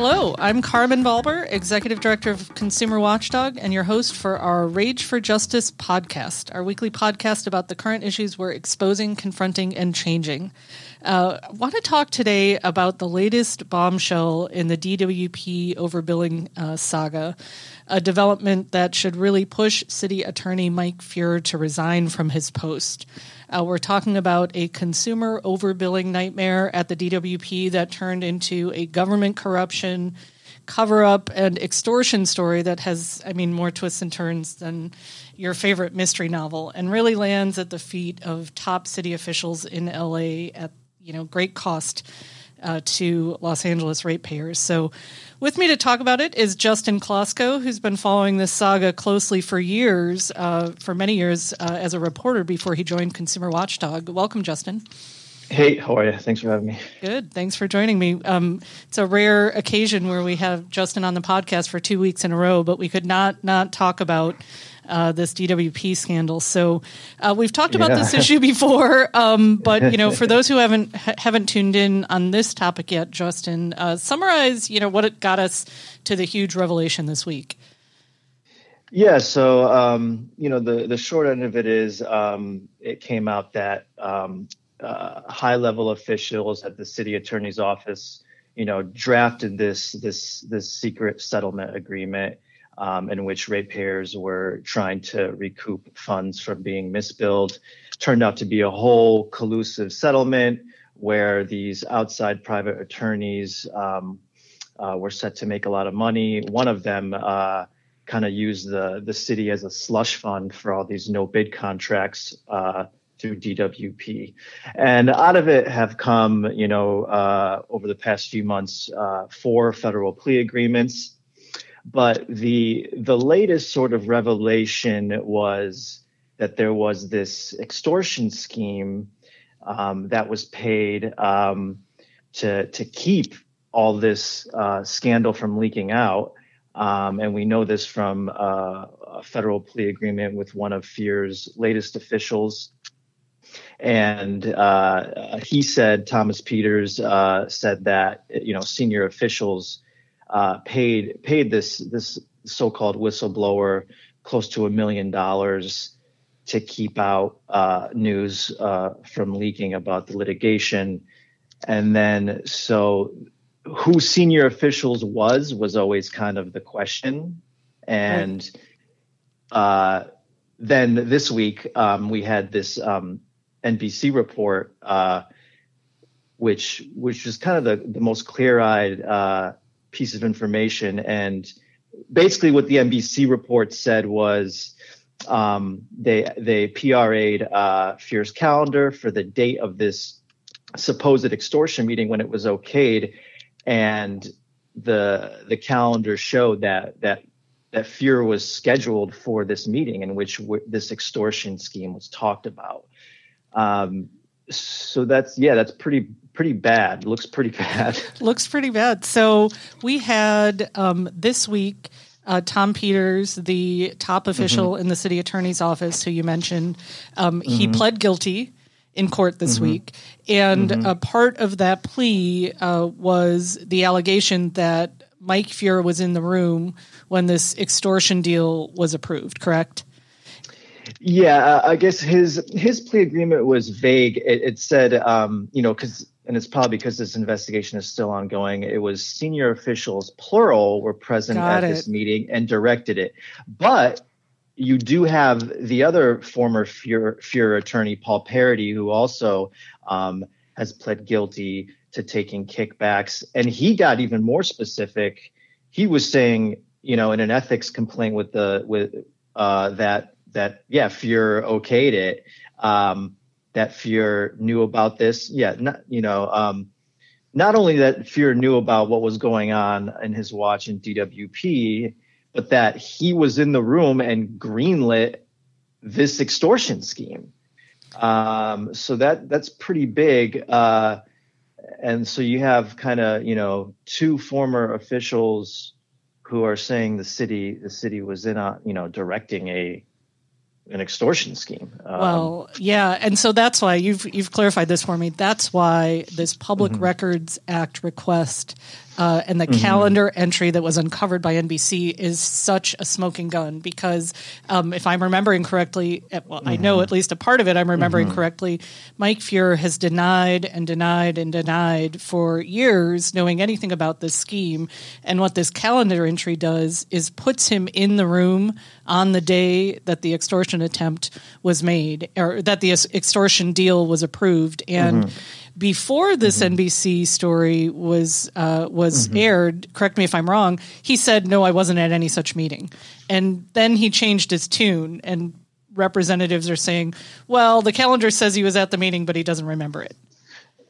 Hello, I'm Carmen Balber, Executive Director of Consumer Watchdog, and your host for our Rage for Justice podcast, our weekly podcast about the current issues we're exposing, confronting, and changing. Uh, I want to talk today about the latest bombshell in the DWP overbilling uh, saga, a development that should really push City Attorney Mike Feuer to resign from his post. Uh, we're talking about a consumer overbilling nightmare at the DWP that turned into a government corruption cover up and extortion story that has, I mean, more twists and turns than your favorite mystery novel and really lands at the feet of top city officials in LA at, you know, great cost uh, to Los Angeles ratepayers. So with me to talk about it is Justin Kloczko, who's been following this saga closely for years, uh, for many years, uh, as a reporter before he joined Consumer Watchdog. Welcome, Justin. Hey, how are you? Thanks for having me. Good. Thanks for joining me. Um, it's a rare occasion where we have Justin on the podcast for two weeks in a row, but we could not not talk about uh, this DWP scandal. So uh, we've talked about yeah. this issue before, um, but you know, for those who haven't haven't tuned in on this topic yet, Justin, uh, summarize you know what it got us to the huge revelation this week. Yeah, so um, you know the the short end of it is um, it came out that um, uh, high level officials at the city attorney's office, you know, drafted this this this secret settlement agreement um, in which ratepayers were trying to recoup funds from being misbilled. Turned out to be a whole collusive settlement where these outside private attorneys um, uh, were set to make a lot of money. One of them uh, kind of used the the city as a slush fund for all these no bid contracts uh, through DWP, and out of it have come, you know, uh, over the past few months, uh, four federal plea agreements but the the latest sort of revelation was that there was this extortion scheme um, that was paid um, to to keep all this uh, scandal from leaking out. Um, and we know this from uh, a federal plea agreement with one of Feuer's latest officials. And uh, he said, Thomas Peters uh, said that, you know, senior officials uh, paid paid this this so-called whistleblower close to a million dollars to keep out uh, news uh, from leaking about the litigation, and then so who senior officials was was always kind of the question, and uh, then this week um, we had this um, NBC report, uh, which which was kind of the, the most clear-eyed uh, piece of information. And basically, what the NBC report said was um, they they PRA'd uh, calendar for the date of this supposed extortion meeting when it was okayed, and the the calendar showed that that that Feuer was scheduled for this meeting in which w- this extortion scheme was talked about. Um, so that's yeah, that's pretty pretty bad. Looks pretty bad. Looks pretty bad. So we had um, this week. Uh, Tom Peters, the top mm-hmm. official mm-hmm. in the city attorney's office, who you mentioned, um, mm-hmm. he pled guilty in court this mm-hmm. week. And mm-hmm. a part of that plea uh, was the allegation that Mike Feuer was in the room when this extortion deal was approved, correct? Yeah, uh, I guess his his plea agreement was vague. It, it said, um, you know, because and it's probably because this investigation is still ongoing. It was senior officials, plural, were present Got at it. this meeting and directed it. But you do have the other former Feuer, Feuer attorney, Paul Paradis, who also um, has pled guilty to taking kickbacks, and he got even more specific. He was saying, you know, in an ethics complaint with the with uh, that that yeah, Feuer okayed it. Um, that Feuer knew about this. Yeah, not, you know, um, not only that Feuer knew about what was going on in his watch in DWP, but that he was in the room and greenlit this extortion scheme. Um, so that that's pretty big. Uh, and so you have kind of you know two former officials who are saying the city the city was in on you know directing a an extortion scheme. Um, well, yeah, and so that's why you've you've clarified this for me. That's why this Public mm-hmm. Records Act request uh, and the mm-hmm. calendar entry that was uncovered by NBC is such a smoking gun because um, if I'm remembering correctly, eh, well, mm-hmm. I know mm-hmm. at least a part of it I'm remembering mm-hmm. correctly. Mike Feuer has denied and denied and denied for years knowing anything about this scheme, and what this calendar entry does is puts him in the room on the day that the extortion attempt was made or that the extortion deal was approved and mm-hmm. Before this mm-hmm. NBC story was uh, was mm-hmm. aired correct me if I'm wrong he said no I wasn't at any such meeting and then he changed his tune and representatives are saying well the calendar says he was at the meeting but he doesn't remember it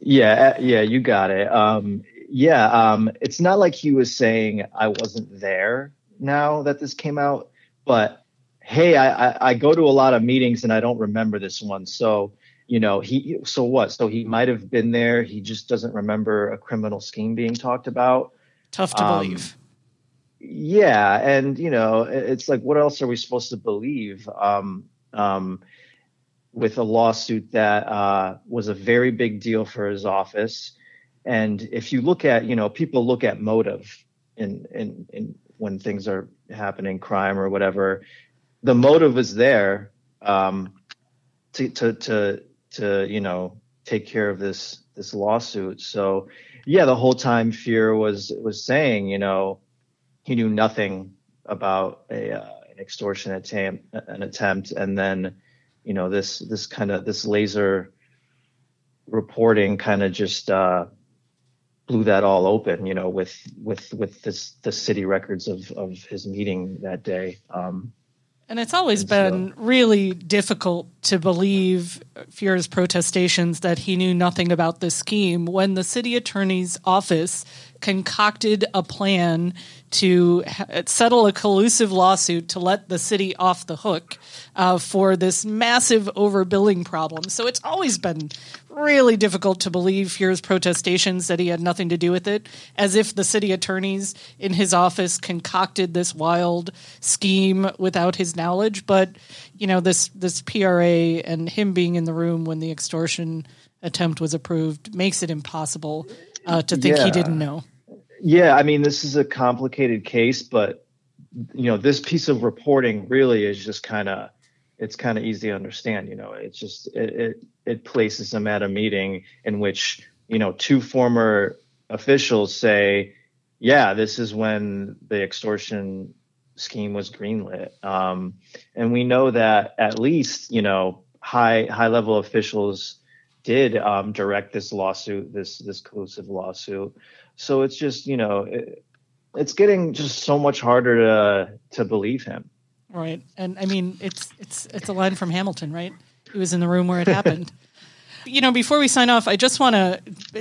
yeah uh, yeah you got it um, yeah um, it's not like he was saying I wasn't there now that this came out but hey, I, I, I go to a lot of meetings and I don't remember this one. So, you know, he, so what? So he might have been there. He just doesn't remember a criminal scheme being talked about. Tough to um, believe. Yeah. And, you know, it's like, what else are we supposed to believe? Um, um, with a lawsuit that uh, was a very big deal for his office. And if you look at, you know, people look at motive in, in, in when things are happening, crime or whatever, the motive is there um, to to to to you know take care of this this lawsuit. So yeah, the whole time Feuer was was saying, you know, he knew nothing about a uh, an extortion attempt, an attempt, and then you know this this kind of this laser reporting kind of just uh, blew that all open, you know, with with with this the city records of of his meeting that day. Um, and it's always been really difficult to believe Feuer's protestations that he knew nothing about this scheme when the city attorney's office concocted a plan to settle a collusive lawsuit to let the city off the hook uh, for this massive overbilling problem. So it's always been really difficult to believe Feuer's protestations that he had nothing to do with it, as if the city attorneys in his office concocted this wild scheme without his knowledge. But you know, this this PRA and him being in the room when the extortion attempt was approved makes it impossible uh, to think yeah. he didn't know. Yeah, I mean, this is a complicated case, but you know, this piece of reporting really is just kind of it's kind of easy to understand. You know, it's just it, it it places him at a meeting in which you know two former officials say, "Yeah, this is when the extortion scheme was greenlit," um, and we know that at least you know high high level officials did um, direct this lawsuit, this this collusive lawsuit. So it's just you know it, it's getting just so much harder to to believe him. Right, and I mean it's it's it's a line from Hamilton, right? He was in the room where it happened. you know, before we sign off, I just want to.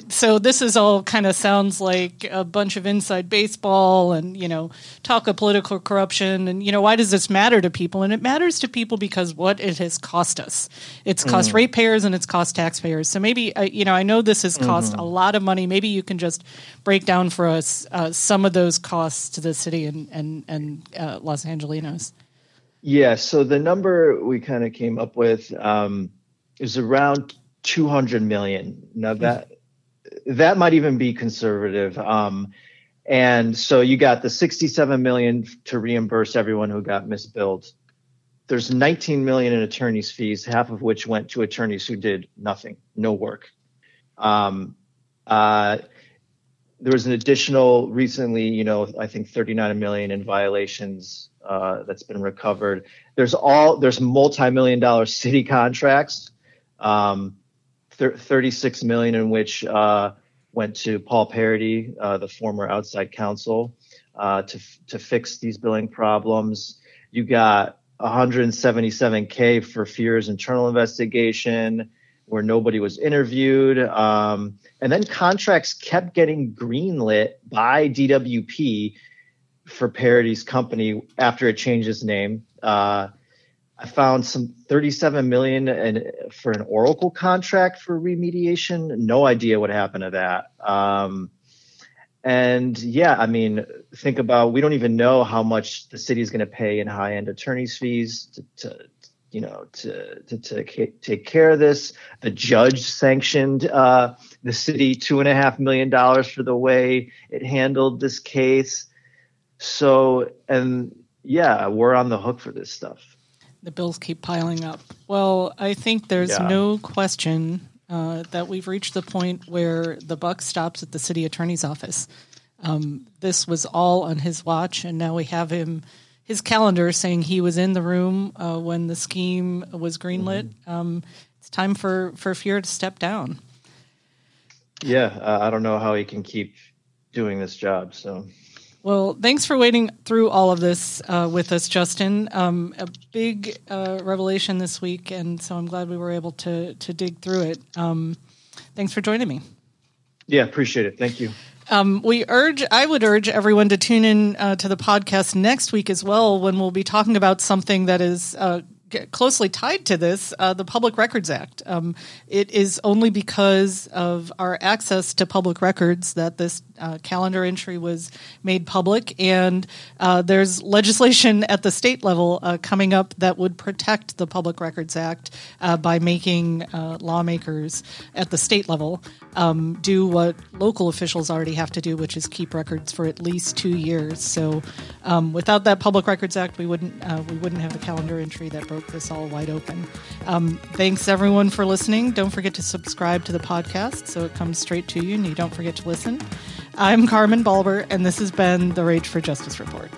So this is all kind of sounds like a bunch of inside baseball and you know talk of political corruption and you know why does this matter to people? And it matters to people because what it has cost us. It's cost mm. ratepayers and it's cost taxpayers. So maybe uh, you know I know this has cost mm-hmm. a lot of money. Maybe you can just break down for us uh, some of those costs to the city and and and uh, Los Angelinos. Yeah. So the number we kind of came up with um, is around 200 million. Now that that might even be conservative. Um, and so you got the 67 million to reimburse everyone who got misbilled. There's 19 million in attorneys' fees, half of which went to attorneys who did nothing, no work. Um, uh, there was an additional recently, you know, I think 39 million in violations uh, that's been recovered. There's all there's multi-million dollar city contracts. Um, 36 million in which uh, went to Paul Paradis, uh, the former outside counsel, uh, to to fix these billing problems. You got 177k for Feuer's internal investigation, where nobody was interviewed, um, and then contracts kept getting greenlit by DWP for Paradis' company after it changed its name. Uh, I found some 37 million in, for an Oracle contract for remediation. No idea what happened to that. Um, and yeah, I mean, think about we don't even know how much the city is going to pay in high end attorneys fees to, to you know to, to, to take care of this. The judge sanctioned uh, the city two and a half million dollars for the way it handled this case. So, and yeah, we're on the hook for this stuff. The bills keep piling up. Well, I think there's yeah. no question uh, that we've reached the point where the buck stops at the city attorney's office. Um, this was all on his watch, and now we have him his calendar saying he was in the room uh, when the scheme was greenlit. Mm-hmm. Um, it's time for for Feuer to step down. Yeah, uh, I don't know how he can keep doing this job. So well, thanks for waiting through all of this uh, with us, Justin. Um, a big uh, revelation this week, and so I'm glad we were able to to dig through it. Um, thanks for joining me. Yeah, appreciate it. Thank you. Um, we urge, I would urge everyone to tune in uh, to the podcast next week as well, when we'll be talking about something that is uh, closely tied to this, uh, the Public Records Act. Um, it is only because of our access to public records that this uh, calendar entry was made public, and uh, there's legislation at the state level uh, coming up that would protect the Public Records Act uh, by making uh, lawmakers at the state level um, do what local officials already have to do, which is keep records for at least two years. So, um, without that Public Records Act, we wouldn't we wouldn't have the calendar entry that broke this all wide open. Um, thanks everyone for listening. Don't forget to subscribe to the podcast so it comes straight to you and you don't forget to listen. I'm Carmen Balber, and this has been the Rage for Justice Report.